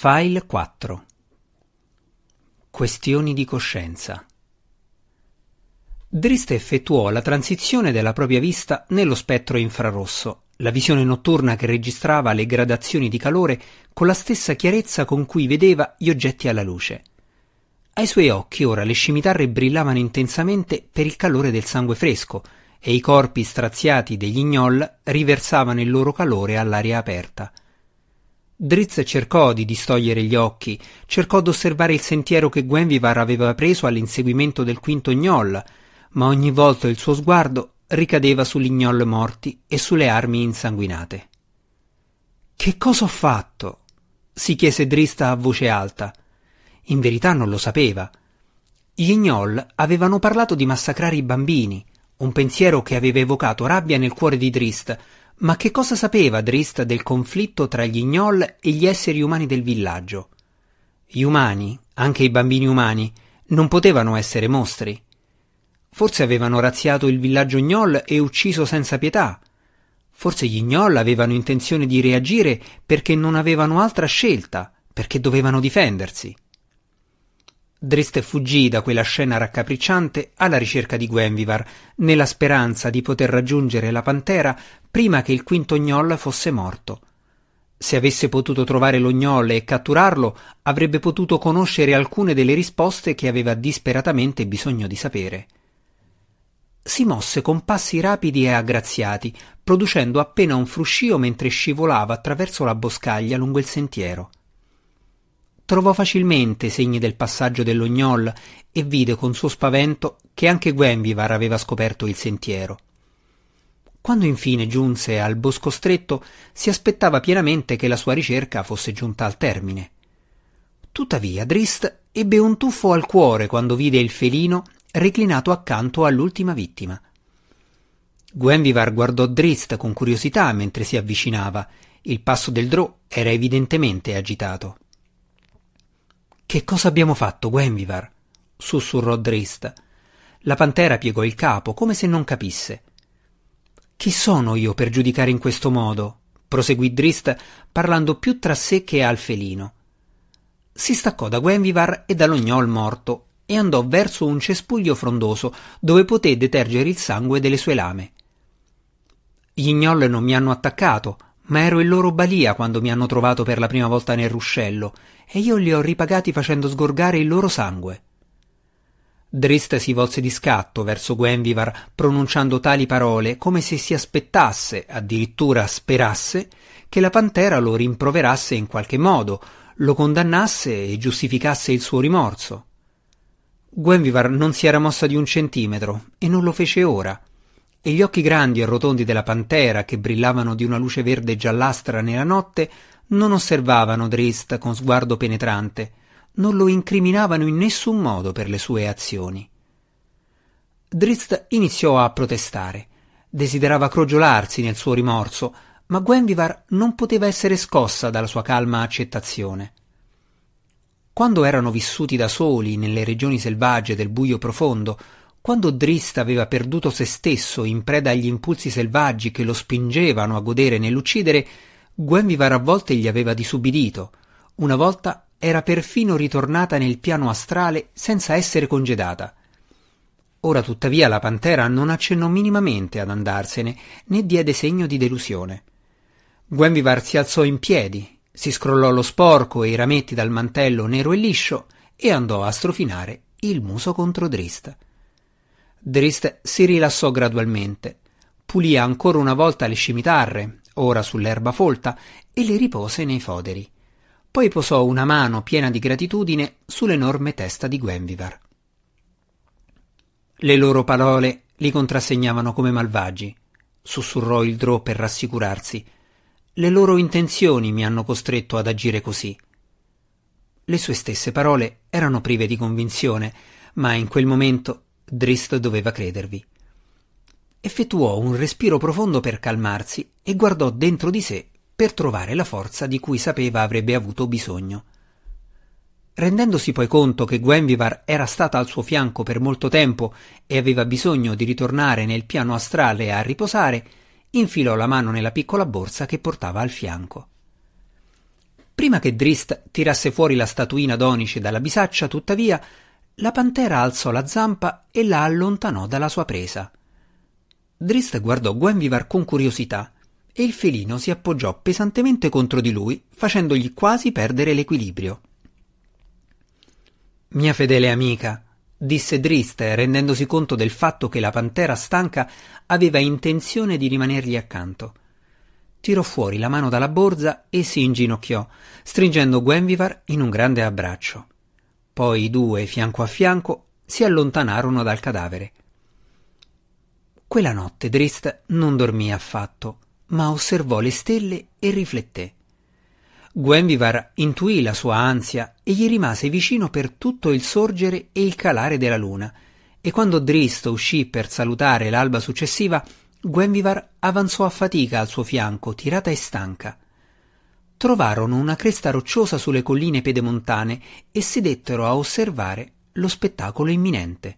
File 4 Questioni di coscienza Drist effettuò la transizione della propria vista nello spettro infrarosso, la visione notturna che registrava le gradazioni di calore con la stessa chiarezza con cui vedeva gli oggetti alla luce. Ai suoi occhi ora le scimitarre brillavano intensamente per il calore del sangue fresco e i corpi straziati degli gnoll riversavano il loro calore all'aria aperta. Drizzt cercò di distogliere gli occhi, cercò d'osservare il sentiero che Gwenvivar aveva preso all'inseguimento del quinto gnoll, ma ogni volta il suo sguardo ricadeva sugli gnoll morti e sulle armi insanguinate. Che cosa ho fatto? si chiese Drista a voce alta. In verità non lo sapeva. Gli gnoll avevano parlato di massacrare i bambini, un pensiero che aveva evocato rabbia nel cuore di Drist. Ma che cosa sapeva Drist del conflitto tra gli gnoll e gli esseri umani del villaggio? Gli umani, anche i bambini umani, non potevano essere mostri. Forse avevano razziato il villaggio gnoll e ucciso senza pietà. Forse gli gnoll avevano intenzione di reagire perché non avevano altra scelta, perché dovevano difendersi. Drist fuggì da quella scena raccapricciante alla ricerca di Gwenvivar, nella speranza di poter raggiungere la pantera prima che il quinto gnoll fosse morto. Se avesse potuto trovare lo gnoll e catturarlo, avrebbe potuto conoscere alcune delle risposte che aveva disperatamente bisogno di sapere. Si mosse con passi rapidi e aggraziati, producendo appena un fruscio mentre scivolava attraverso la boscaglia lungo il sentiero trovò facilmente segni del passaggio dello gnoll e vide con suo spavento che anche Gwenvivar aveva scoperto il sentiero. Quando infine giunse al bosco stretto, si aspettava pienamente che la sua ricerca fosse giunta al termine. Tuttavia Drist ebbe un tuffo al cuore quando vide il felino reclinato accanto all'ultima vittima. Gwenvivar guardò Drist con curiosità mentre si avvicinava. Il passo del drò era evidentemente agitato. Che cosa abbiamo fatto, Gwenvivar? sussurrò Drist. La pantera piegò il capo, come se non capisse. Chi sono io per giudicare in questo modo? proseguì Drist, parlando più tra sé che al felino. Si staccò da Gwenvivar e dallo gnol morto e andò verso un cespuglio frondoso dove poté detergere il sangue delle sue lame. Gli gnoll non mi hanno attaccato, ma ero in loro balia quando mi hanno trovato per la prima volta nel ruscello e io li ho ripagati facendo sgorgare il loro sangue. Drist si volse di scatto verso Gwenvivar pronunciando tali parole come se si aspettasse, addirittura sperasse, che la pantera lo rimproverasse in qualche modo, lo condannasse e giustificasse il suo rimorso. Gwenvivar non si era mossa di un centimetro e non lo fece ora e gli occhi grandi e rotondi della pantera, che brillavano di una luce verde giallastra nella notte, non osservavano Drist con sguardo penetrante, non lo incriminavano in nessun modo per le sue azioni. Drist iniziò a protestare. Desiderava crogiolarsi nel suo rimorso, ma Gwenvivar non poteva essere scossa dalla sua calma accettazione. Quando erano vissuti da soli nelle regioni selvagge del buio profondo, quando Drist aveva perduto se stesso in preda agli impulsi selvaggi che lo spingevano a godere nell'uccidere, Gwenvivar a volte gli aveva disubbidito. Una volta era perfino ritornata nel piano astrale senza essere congedata. Ora tuttavia la pantera non accennò minimamente ad andarsene, né diede segno di delusione. Gwenvivar si alzò in piedi, si scrollò lo sporco e i rametti dal mantello nero e liscio e andò a strofinare il muso contro Drist. Drist si rilassò gradualmente, pulì ancora una volta le scimitarre, ora sull'erba folta, e le ripose nei foderi. Poi posò una mano piena di gratitudine sull'enorme testa di Gwenvivar. Le loro parole li contrassegnavano come malvagi, sussurrò il Drò per rassicurarsi. Le loro intenzioni mi hanno costretto ad agire così. Le sue stesse parole erano prive di convinzione, ma in quel momento Drist doveva credervi. Effettuò un respiro profondo per calmarsi e guardò dentro di sé per trovare la forza di cui sapeva avrebbe avuto bisogno. Rendendosi poi conto che Gwenvivar era stata al suo fianco per molto tempo e aveva bisogno di ritornare nel piano astrale a riposare, infilò la mano nella piccola borsa che portava al fianco. Prima che Drist tirasse fuori la statuina d'onice dalla bisaccia, tuttavia, la pantera alzò la zampa e la allontanò dalla sua presa. Drist guardò Gwenvivar con curiosità e il felino si appoggiò pesantemente contro di lui, facendogli quasi perdere l'equilibrio. Mia fedele amica, disse Drist, rendendosi conto del fatto che la pantera stanca aveva intenzione di rimanergli accanto. Tirò fuori la mano dalla borsa e si inginocchiò, stringendo Gwenvivar in un grande abbraccio. Poi i due, fianco a fianco, si allontanarono dal cadavere. Quella notte Drist non dormì affatto, ma osservò le stelle e rifletté. Gwenvivar intuì la sua ansia e gli rimase vicino per tutto il sorgere e il calare della luna, e quando Drist uscì per salutare l'alba successiva, Gwenvivar avanzò a fatica al suo fianco, tirata e stanca. Trovarono una cresta rocciosa sulle colline pedemontane e sedettero a osservare lo spettacolo imminente.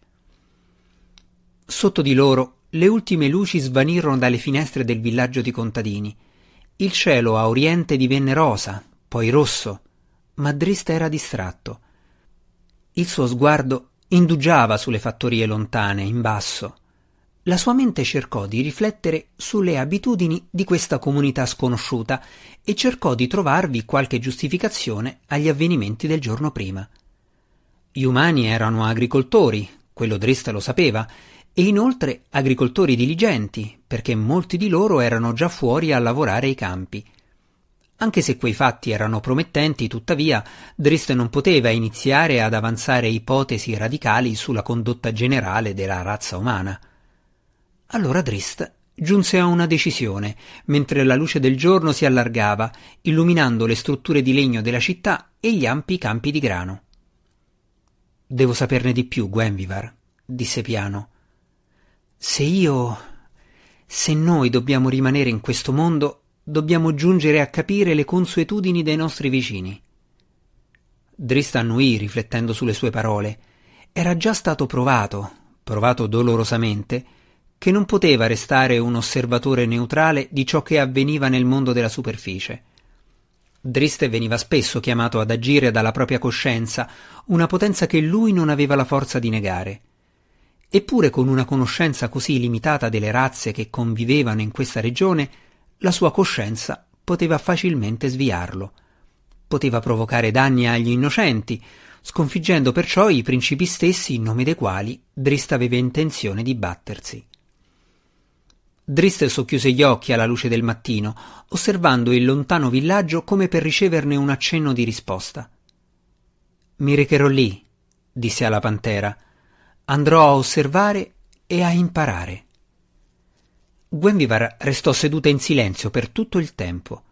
Sotto di loro le ultime luci svanirono dalle finestre del villaggio di contadini. Il cielo a oriente divenne rosa, poi rosso, ma Drist era distratto. Il suo sguardo indugiava sulle fattorie lontane, in basso, la sua mente cercò di riflettere sulle abitudini di questa comunità sconosciuta e cercò di trovarvi qualche giustificazione agli avvenimenti del giorno prima. Gli umani erano agricoltori, quello Drist lo sapeva, e inoltre agricoltori diligenti, perché molti di loro erano già fuori a lavorare ai campi. Anche se quei fatti erano promettenti, tuttavia, Drist non poteva iniziare ad avanzare ipotesi radicali sulla condotta generale della razza umana. Allora Drist giunse a una decisione, mentre la luce del giorno si allargava, illuminando le strutture di legno della città e gli ampi campi di grano. Devo saperne di più, Gwenvivar, disse piano. Se io. se noi dobbiamo rimanere in questo mondo, dobbiamo giungere a capire le consuetudini dei nostri vicini. Drist annuì riflettendo sulle sue parole. Era già stato provato, provato dolorosamente, che non poteva restare un osservatore neutrale di ciò che avveniva nel mondo della superficie. Driste veniva spesso chiamato ad agire dalla propria coscienza, una potenza che lui non aveva la forza di negare. Eppure con una conoscenza così limitata delle razze che convivevano in questa regione, la sua coscienza poteva facilmente sviarlo. Poteva provocare danni agli innocenti, sconfiggendo perciò i principi stessi in nome dei quali Drist aveva intenzione di battersi. Drist socchiuse gli occhi alla luce del mattino, osservando il lontano villaggio come per riceverne un accenno di risposta. Mi recherò lì, disse alla pantera. Andrò a osservare e a imparare. Gwenvivar restò seduta in silenzio per tutto il tempo.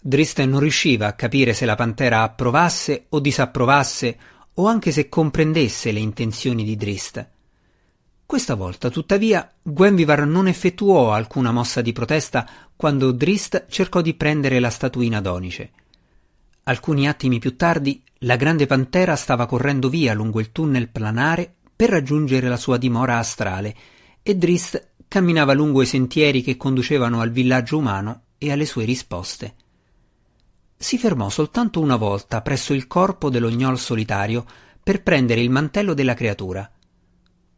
Drist non riusciva a capire se la pantera approvasse o disapprovasse o anche se comprendesse le intenzioni di Drist. Questa volta, tuttavia, Gwenvivar non effettuò alcuna mossa di protesta quando Drist cercò di prendere la statuina d'onice. Alcuni attimi più tardi, la grande pantera stava correndo via lungo il tunnel planare per raggiungere la sua dimora astrale e Drist camminava lungo i sentieri che conducevano al villaggio umano e alle sue risposte. Si fermò soltanto una volta presso il corpo dello gnol solitario per prendere il mantello della creatura.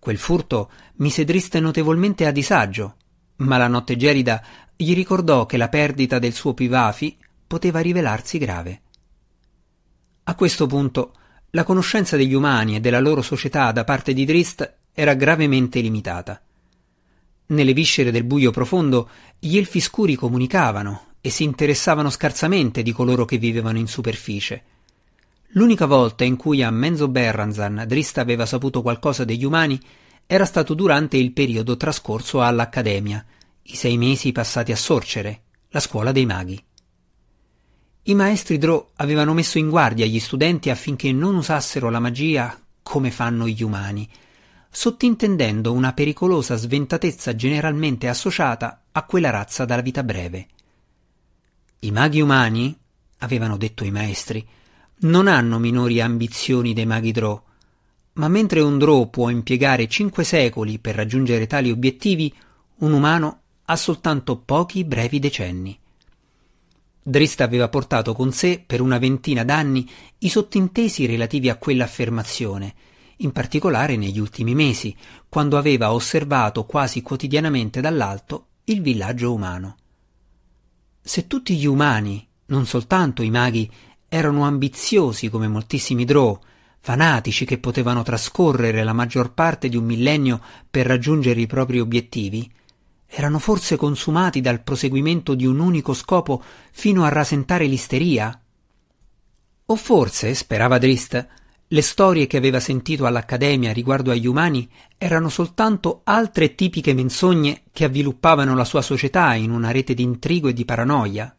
Quel furto mise Drist notevolmente a disagio, ma la notte gelida gli ricordò che la perdita del suo Pivafi poteva rivelarsi grave. A questo punto la conoscenza degli umani e della loro società da parte di Drist era gravemente limitata. Nelle viscere del buio profondo gli elfi scuri comunicavano e si interessavano scarsamente di coloro che vivevano in superficie. L'unica volta in cui a Menzo Berranzan Drist aveva saputo qualcosa degli umani era stato durante il periodo trascorso all'Accademia, i sei mesi passati a Sorcere, la scuola dei maghi. I maestri Drò avevano messo in guardia gli studenti affinché non usassero la magia come fanno gli umani, sottintendendo una pericolosa sventatezza generalmente associata a quella razza dalla vita breve. I maghi umani, avevano detto i maestri, non hanno minori ambizioni dei maghi Drò, ma mentre un Drò può impiegare cinque secoli per raggiungere tali obiettivi, un umano ha soltanto pochi brevi decenni. Drista aveva portato con sé per una ventina d'anni i sottintesi relativi a quell'affermazione, in particolare negli ultimi mesi, quando aveva osservato quasi quotidianamente dall'alto il villaggio umano. Se tutti gli umani, non soltanto i maghi, erano ambiziosi come moltissimi Drow, fanatici che potevano trascorrere la maggior parte di un millennio per raggiungere i propri obiettivi, erano forse consumati dal proseguimento di un unico scopo fino a rasentare l'isteria? O forse, sperava Drist, le storie che aveva sentito all'Accademia riguardo agli umani erano soltanto altre tipiche menzogne che avviluppavano la sua società in una rete di intrigo e di paranoia?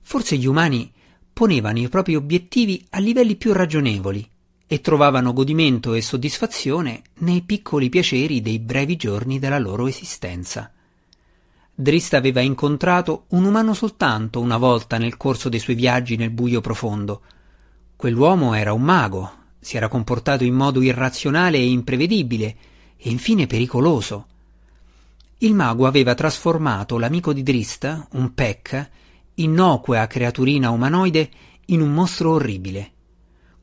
Forse gli umani ponevano i propri obiettivi a livelli più ragionevoli e trovavano godimento e soddisfazione nei piccoli piaceri dei brevi giorni della loro esistenza. Drist aveva incontrato un umano soltanto una volta nel corso dei suoi viaggi nel buio profondo. Quell'uomo era un mago, si era comportato in modo irrazionale e imprevedibile, e infine pericoloso. Il mago aveva trasformato l'amico di Drist, un Peck, innocua creaturina umanoide, in un mostro orribile.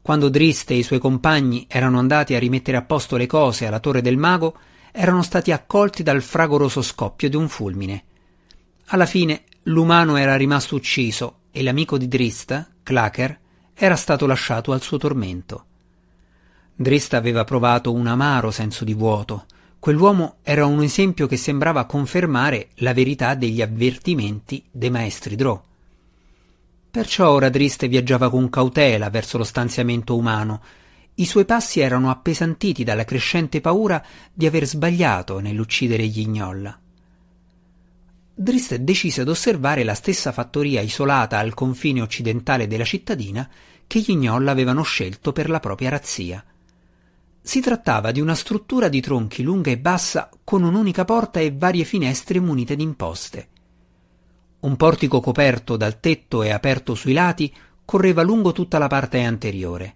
Quando Drist e i suoi compagni erano andati a rimettere a posto le cose alla torre del mago, erano stati accolti dal fragoroso scoppio di un fulmine. Alla fine l'umano era rimasto ucciso e l'amico di Drist, Clacker, era stato lasciato al suo tormento. Drist aveva provato un amaro senso di vuoto. Quell'uomo era un esempio che sembrava confermare la verità degli avvertimenti dei maestri Drow. Perciò ora Driste viaggiava con cautela verso lo stanziamento umano. I suoi passi erano appesantiti dalla crescente paura di aver sbagliato nell'uccidere gli Ignolla. Driste decise d'osservare la stessa fattoria isolata al confine occidentale della cittadina che gli Ignolla avevano scelto per la propria razzia. Si trattava di una struttura di tronchi lunga e bassa con un'unica porta e varie finestre munite d'imposte. Un portico coperto dal tetto e aperto sui lati correva lungo tutta la parte anteriore.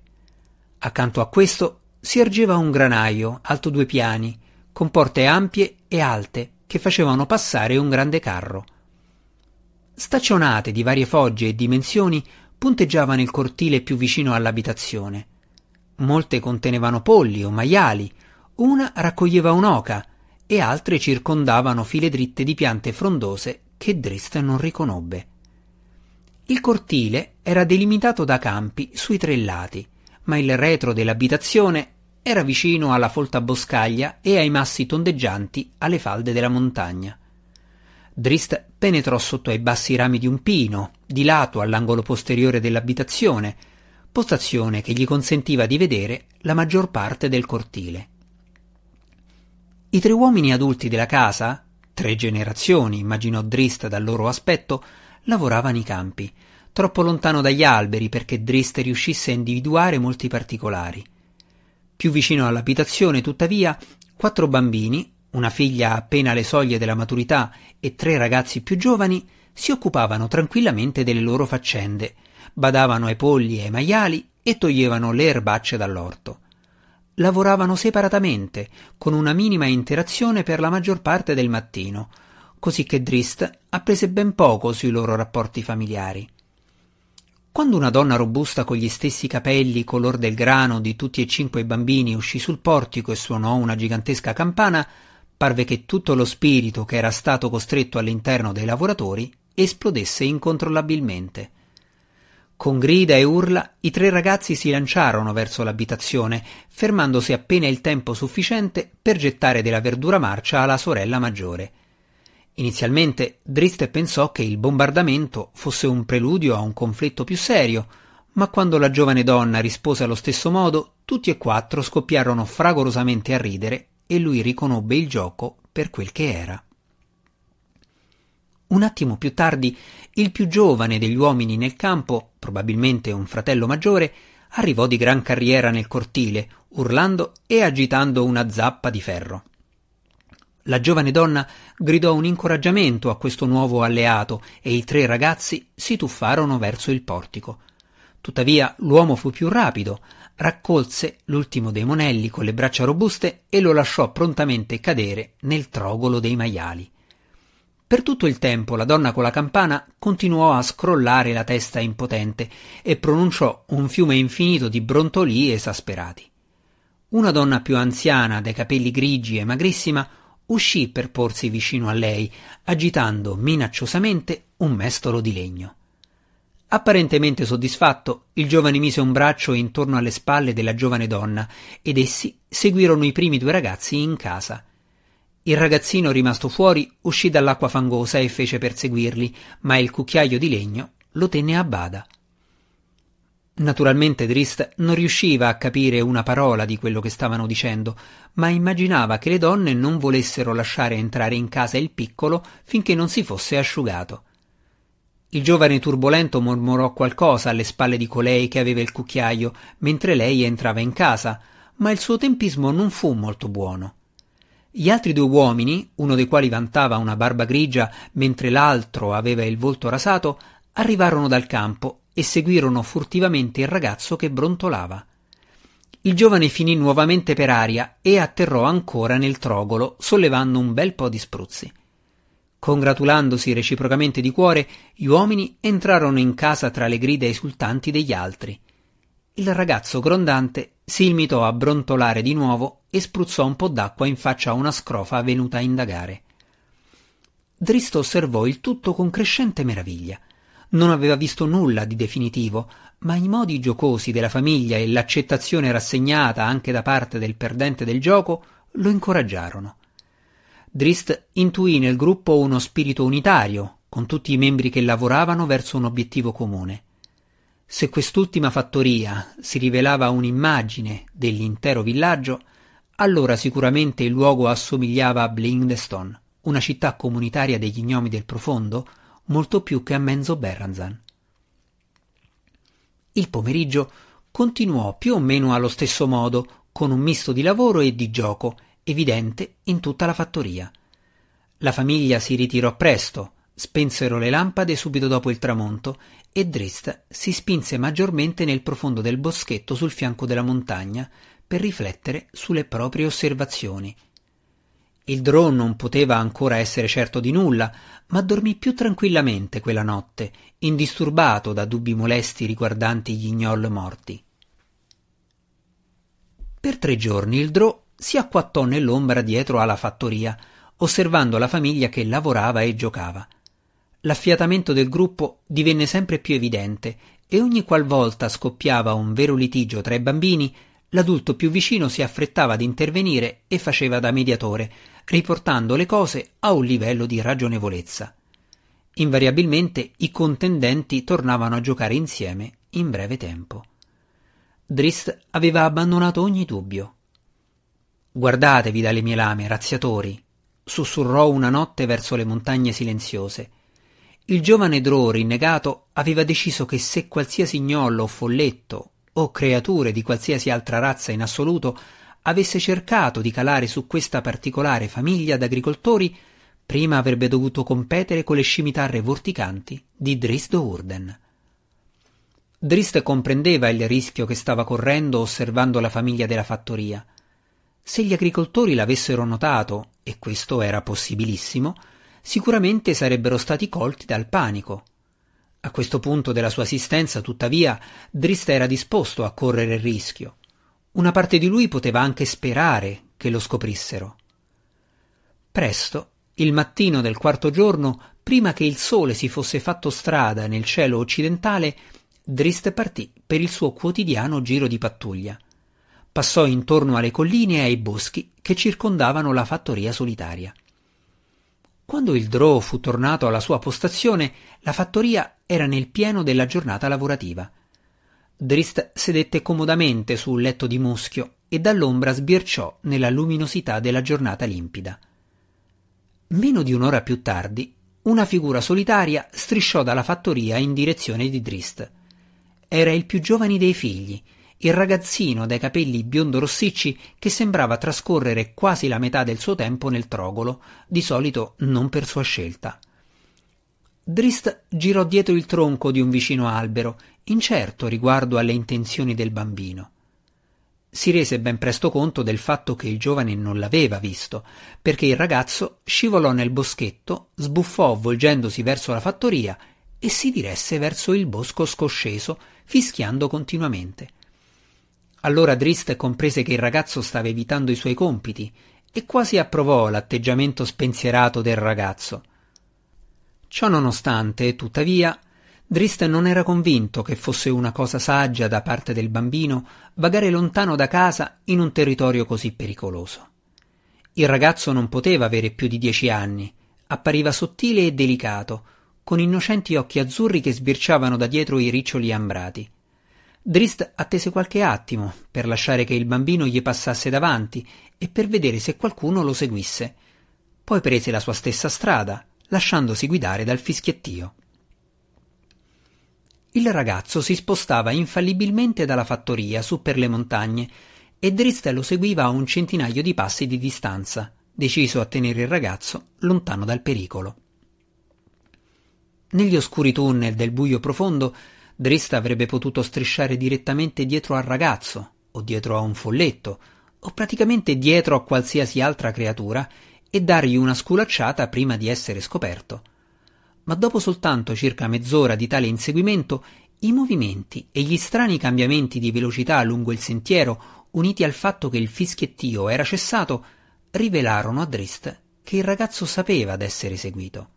Accanto a questo si ergeva un granaio alto due piani, con porte ampie e alte che facevano passare un grande carro. Staccionate di varie fogge e dimensioni punteggiavano il cortile più vicino all'abitazione. Molte contenevano polli o maiali, una raccoglieva un'oca e altre circondavano file dritte di piante frondose che Drist non riconobbe. Il cortile era delimitato da campi sui tre lati, ma il retro dell'abitazione era vicino alla folta boscaglia e ai massi tondeggianti alle falde della montagna. Drist penetrò sotto ai bassi rami di un pino, di lato all'angolo posteriore dell'abitazione, postazione che gli consentiva di vedere la maggior parte del cortile. I tre uomini adulti della casa, Tre generazioni, immaginò Drist dal loro aspetto, lavoravano i campi, troppo lontano dagli alberi perché Drist riuscisse a individuare molti particolari. Più vicino all'abitazione, tuttavia, quattro bambini, una figlia appena alle soglie della maturità e tre ragazzi più giovani, si occupavano tranquillamente delle loro faccende, badavano ai polli e ai maiali e toglievano le erbacce dall'orto lavoravano separatamente, con una minima interazione per la maggior parte del mattino, così che Drist apprese ben poco sui loro rapporti familiari. Quando una donna robusta con gli stessi capelli color del grano di tutti e cinque i bambini uscì sul portico e suonò una gigantesca campana, parve che tutto lo spirito che era stato costretto all'interno dei lavoratori esplodesse incontrollabilmente. Con grida e urla i tre ragazzi si lanciarono verso l'abitazione, fermandosi appena il tempo sufficiente per gettare della verdura marcia alla sorella maggiore. Inizialmente Drist pensò che il bombardamento fosse un preludio a un conflitto più serio, ma quando la giovane donna rispose allo stesso modo, tutti e quattro scoppiarono fragorosamente a ridere e lui riconobbe il gioco per quel che era. Un attimo più tardi, il più giovane degli uomini nel campo, probabilmente un fratello maggiore, arrivò di gran carriera nel cortile, urlando e agitando una zappa di ferro. La giovane donna gridò un incoraggiamento a questo nuovo alleato e i tre ragazzi si tuffarono verso il portico. Tuttavia l'uomo fu più rapido, raccolse l'ultimo dei monelli con le braccia robuste e lo lasciò prontamente cadere nel trogolo dei maiali. Per tutto il tempo la donna con la campana continuò a scrollare la testa impotente e pronunciò un fiume infinito di brontolii esasperati. Una donna più anziana, dai capelli grigi e magrissima, uscì per porsi vicino a lei, agitando minacciosamente un mestolo di legno. Apparentemente soddisfatto, il giovane mise un braccio intorno alle spalle della giovane donna ed essi seguirono i primi due ragazzi in casa. Il ragazzino, rimasto fuori, uscì dall'acqua fangosa e fece per seguirli, ma il cucchiaio di legno lo tenne a bada. Naturalmente Drist non riusciva a capire una parola di quello che stavano dicendo, ma immaginava che le donne non volessero lasciare entrare in casa il piccolo finché non si fosse asciugato. Il giovane turbolento mormorò qualcosa alle spalle di colei che aveva il cucchiaio mentre lei entrava in casa, ma il suo tempismo non fu molto buono. Gli altri due uomini, uno dei quali vantava una barba grigia mentre l'altro aveva il volto rasato, arrivarono dal campo e seguirono furtivamente il ragazzo che brontolava. Il giovane finì nuovamente per aria e atterrò ancora nel trogolo, sollevando un bel po' di spruzzi. Congratulandosi reciprocamente di cuore, gli uomini entrarono in casa tra le grida esultanti degli altri. Il ragazzo grondante si limitò a brontolare di nuovo e spruzzò un po' d'acqua in faccia a una scrofa venuta a indagare. Dristo osservò il tutto con crescente meraviglia. Non aveva visto nulla di definitivo, ma i modi giocosi della famiglia e l'accettazione rassegnata anche da parte del perdente del gioco lo incoraggiarono. Drist intuì nel gruppo uno spirito unitario, con tutti i membri che lavoravano verso un obiettivo comune. Se quest'ultima fattoria si rivelava un'immagine dell'intero villaggio, allora sicuramente il luogo assomigliava a Blindestone, una città comunitaria degli gnomi del profondo, molto più che a Menzo Berranzan. Il pomeriggio continuò più o meno allo stesso modo, con un misto di lavoro e di gioco, evidente in tutta la fattoria. La famiglia si ritirò presto, spensero le lampade subito dopo il tramonto e Drist si spinse maggiormente nel profondo del boschetto sul fianco della montagna per riflettere sulle proprie osservazioni. Il drone non poteva ancora essere certo di nulla, ma dormì più tranquillamente quella notte, indisturbato da dubbi molesti riguardanti gli gnoll morti. Per tre giorni il Drò si acquattò nell'ombra dietro alla fattoria, osservando la famiglia che lavorava e giocava. L'affiatamento del gruppo divenne sempre più evidente e ogni qualvolta scoppiava un vero litigio tra i bambini, l'adulto più vicino si affrettava ad intervenire e faceva da mediatore, riportando le cose a un livello di ragionevolezza. Invariabilmente i contendenti tornavano a giocare insieme in breve tempo. Drist aveva abbandonato ogni dubbio. Guardatevi dalle mie lame, razziatori, sussurrò una notte verso le montagne silenziose il giovane Drò rinnegato aveva deciso che se qualsiasi gnollo o folletto o creature di qualsiasi altra razza in assoluto avesse cercato di calare su questa particolare famiglia d'agricoltori, prima avrebbe dovuto competere con le scimitarre vorticanti di Drist Urden. Drist comprendeva il rischio che stava correndo osservando la famiglia della fattoria. Se gli agricoltori l'avessero notato, e questo era possibilissimo, sicuramente sarebbero stati colti dal panico. A questo punto della sua assistenza, tuttavia, Drist era disposto a correre il rischio. Una parte di lui poteva anche sperare che lo scoprissero. Presto, il mattino del quarto giorno, prima che il sole si fosse fatto strada nel cielo occidentale, Drist partì per il suo quotidiano giro di pattuglia. Passò intorno alle colline e ai boschi che circondavano la fattoria solitaria. Quando il Drò fu tornato alla sua postazione, la fattoria era nel pieno della giornata lavorativa. Drist sedette comodamente su un letto di muschio e dall'ombra sbirciò nella luminosità della giornata limpida. Meno di un'ora più tardi, una figura solitaria strisciò dalla fattoria in direzione di Drist. Era il più giovane dei figli, il ragazzino dai capelli biondo rossicci che sembrava trascorrere quasi la metà del suo tempo nel trogolo, di solito non per sua scelta. Drist girò dietro il tronco di un vicino albero, incerto riguardo alle intenzioni del bambino. si rese ben presto conto del fatto che il giovane non l'aveva visto, perché il ragazzo scivolò nel boschetto, sbuffò volgendosi verso la fattoria e si diresse verso il bosco scosceso, fischiando continuamente. Allora Drist comprese che il ragazzo stava evitando i suoi compiti e quasi approvò l'atteggiamento spensierato del ragazzo. Ciò nonostante, tuttavia, Drist non era convinto che fosse una cosa saggia da parte del bambino vagare lontano da casa in un territorio così pericoloso. Il ragazzo non poteva avere più di dieci anni, appariva sottile e delicato, con innocenti occhi azzurri che sbirciavano da dietro i riccioli ambrati. Drist attese qualche attimo per lasciare che il bambino gli passasse davanti e per vedere se qualcuno lo seguisse. Poi prese la sua stessa strada, lasciandosi guidare dal fischiettio. Il ragazzo si spostava infallibilmente dalla fattoria su per le montagne e Drist lo seguiva a un centinaio di passi di distanza, deciso a tenere il ragazzo lontano dal pericolo. Negli oscuri tunnel del buio profondo, Drist avrebbe potuto strisciare direttamente dietro al ragazzo, o dietro a un folletto, o praticamente dietro a qualsiasi altra creatura e dargli una sculacciata prima di essere scoperto ma dopo soltanto circa mezz'ora di tale inseguimento, i movimenti e gli strani cambiamenti di velocità lungo il sentiero, uniti al fatto che il fischiettio era cessato, rivelarono a Drist che il ragazzo sapeva d'essere seguito.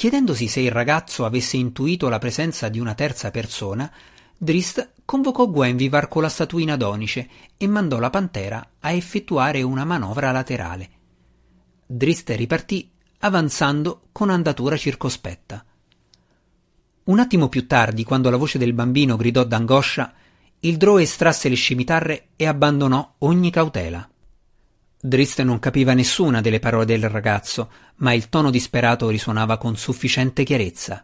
Chiedendosi se il ragazzo avesse intuito la presenza di una terza persona, Drist convocò Gwenvivar con la statuina d'onice e mandò la pantera a effettuare una manovra laterale. Drist ripartì avanzando con andatura circospetta. Un attimo più tardi, quando la voce del bambino gridò d'angoscia, il Drò estrasse le scimitarre e abbandonò ogni cautela. Drist non capiva nessuna delle parole del ragazzo, ma il tono disperato risuonava con sufficiente chiarezza.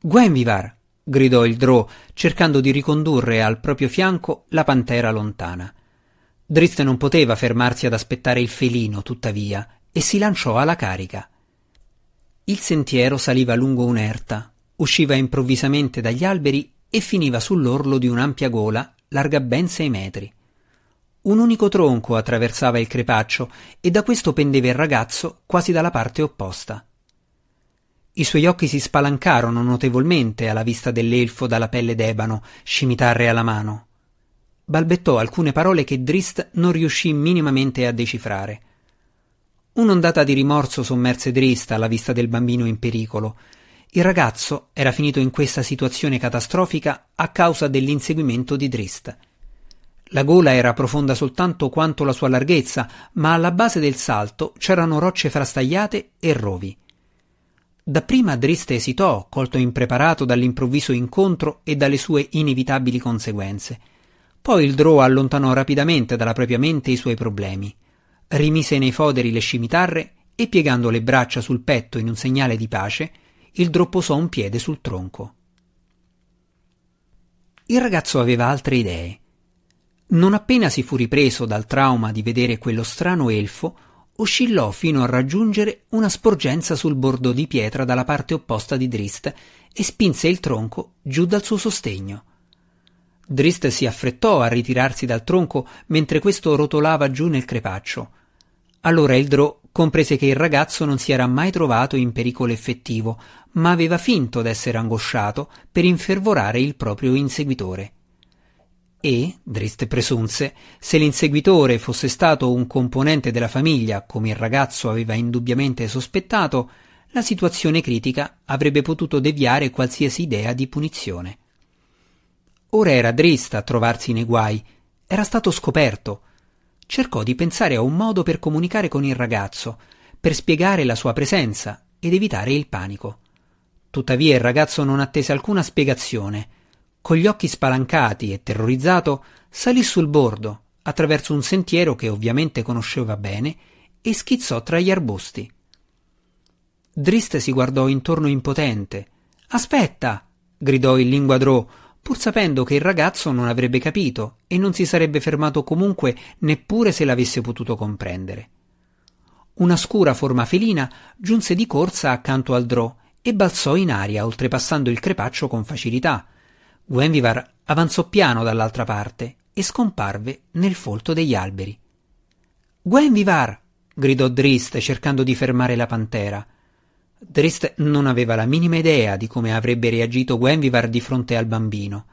Gwenvivar! gridò il Drò, cercando di ricondurre al proprio fianco la pantera lontana. Drist non poteva fermarsi ad aspettare il felino, tuttavia, e si lanciò alla carica. Il sentiero saliva lungo un'erta, usciva improvvisamente dagli alberi e finiva sull'orlo di un'ampia gola larga ben sei metri. Un unico tronco attraversava il crepaccio e da questo pendeva il ragazzo quasi dalla parte opposta. I suoi occhi si spalancarono notevolmente alla vista dell'elfo dalla pelle d'ebano, scimitarre alla mano. Balbettò alcune parole che Drist non riuscì minimamente a decifrare. Un'ondata di rimorso sommerse Drist alla vista del bambino in pericolo. Il ragazzo era finito in questa situazione catastrofica a causa dell'inseguimento di Drist. La gola era profonda soltanto quanto la sua larghezza, ma alla base del salto c'erano rocce frastagliate e rovi. Dapprima Drist esitò, colto impreparato dall'improvviso incontro e dalle sue inevitabili conseguenze. Poi il Drow allontanò rapidamente dalla propria mente i suoi problemi rimise nei foderi le scimitarre e piegando le braccia sul petto in un segnale di pace, il Drò posò un piede sul tronco. Il ragazzo aveva altre idee. Non appena si fu ripreso dal trauma di vedere quello strano elfo, oscillò fino a raggiungere una sporgenza sul bordo di pietra dalla parte opposta di Drist e spinse il tronco giù dal suo sostegno. Drist si affrettò a ritirarsi dal tronco mentre questo rotolava giù nel crepaccio. Allora il Drò comprese che il ragazzo non si era mai trovato in pericolo effettivo, ma aveva finto d'essere angosciato per infervorare il proprio inseguitore. E, Drist presunse, se l'inseguitore fosse stato un componente della famiglia, come il ragazzo aveva indubbiamente sospettato, la situazione critica avrebbe potuto deviare qualsiasi idea di punizione. Ora era Drist a trovarsi nei guai, era stato scoperto, cercò di pensare a un modo per comunicare con il ragazzo, per spiegare la sua presenza ed evitare il panico. Tuttavia il ragazzo non attese alcuna spiegazione. Con gli occhi spalancati e terrorizzato, salì sul bordo, attraverso un sentiero che ovviamente conosceva bene, e schizzò tra gli arbusti. Drist si guardò intorno impotente. Aspetta! gridò in lingua drò, pur sapendo che il ragazzo non avrebbe capito e non si sarebbe fermato comunque neppure se l'avesse potuto comprendere. Una scura forma felina giunse di corsa accanto al drò e balzò in aria oltrepassando il crepaccio con facilità. Gwenvivar avanzò piano dall'altra parte e scomparve nel folto degli alberi. Gwenvivar! gridò Drist cercando di fermare la pantera. Drist non aveva la minima idea di come avrebbe reagito Gwenvivar di fronte al bambino.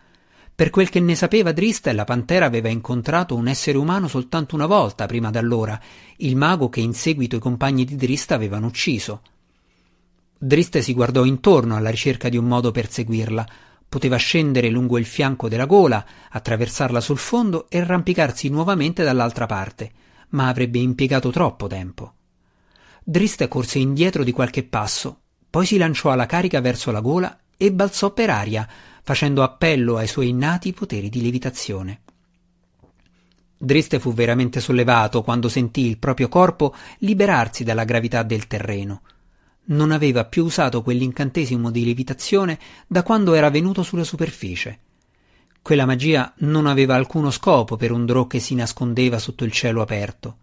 Per quel che ne sapeva Drist, la pantera aveva incontrato un essere umano soltanto una volta prima d'allora, il mago che in seguito i compagni di Drist avevano ucciso. Drist si guardò intorno alla ricerca di un modo per seguirla. Poteva scendere lungo il fianco della gola, attraversarla sul fondo e arrampicarsi nuovamente dall'altra parte, ma avrebbe impiegato troppo tempo. Drist corse indietro di qualche passo, poi si lanciò alla carica verso la gola e balzò per aria, facendo appello ai suoi innati poteri di levitazione. Driste fu veramente sollevato quando sentì il proprio corpo liberarsi dalla gravità del terreno. Non aveva più usato quell'incantesimo di levitazione da quando era venuto sulla superficie. Quella magia non aveva alcuno scopo per un drò che si nascondeva sotto il cielo aperto.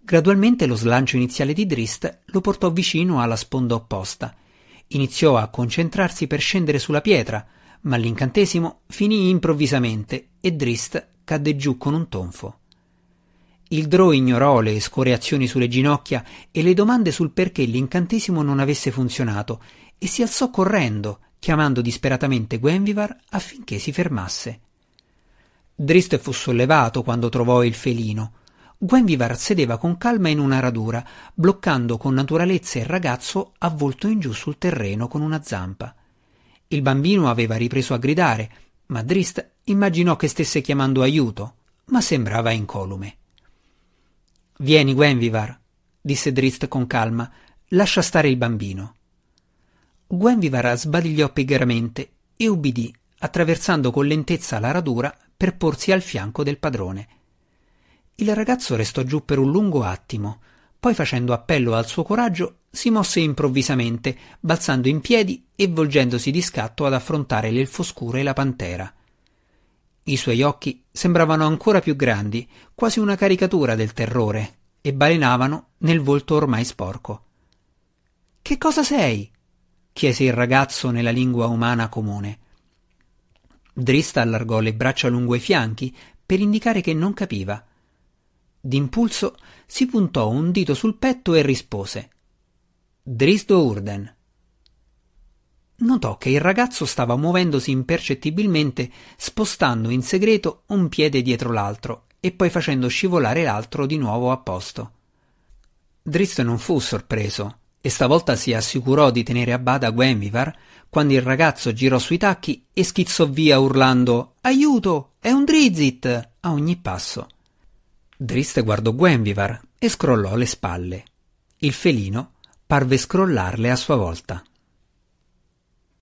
Gradualmente lo slancio iniziale di Drist lo portò vicino alla sponda opposta. Iniziò a concentrarsi per scendere sulla pietra, ma l'incantesimo finì improvvisamente e Drist cadde giù con un tonfo. Il Drò ignorò le scoreazioni sulle ginocchia e le domande sul perché l'incantesimo non avesse funzionato e si alzò correndo, chiamando disperatamente Gwenvivar affinché si fermasse. Drist fu sollevato quando trovò il felino. Gwenvivar sedeva con calma in una radura, bloccando con naturalezza il ragazzo avvolto in giù sul terreno con una zampa. Il bambino aveva ripreso a gridare, ma Drist immaginò che stesse chiamando aiuto, ma sembrava incolume. Vieni, Gwenvivar, disse Drist con calma, lascia stare il bambino. Gwenvivar sbadigliò pigramente e ubbidì, attraversando con lentezza la radura per porsi al fianco del padrone. Il ragazzo restò giù per un lungo attimo, poi facendo appello al suo coraggio si mosse improvvisamente, balzando in piedi e volgendosi di scatto ad affrontare l'elfo scuro e la pantera. I suoi occhi sembravano ancora più grandi, quasi una caricatura del terrore, e balenavano nel volto ormai sporco. Che cosa sei? chiese il ragazzo nella lingua umana comune. Drista allargò le braccia lungo i fianchi per indicare che non capiva. D'impulso si puntò un dito sul petto e rispose Dristo Urden. Notò che il ragazzo stava muovendosi impercettibilmente, spostando in segreto un piede dietro l'altro e poi facendo scivolare l'altro di nuovo a posto. Dristo non fu sorpreso e stavolta si assicurò di tenere a bada Gwenvivar quando il ragazzo girò sui tacchi e schizzò via urlando Aiuto! È un Drizzt! a ogni passo. Drist guardò Gwenvivar e scrollò le spalle. Il felino parve scrollarle a sua volta.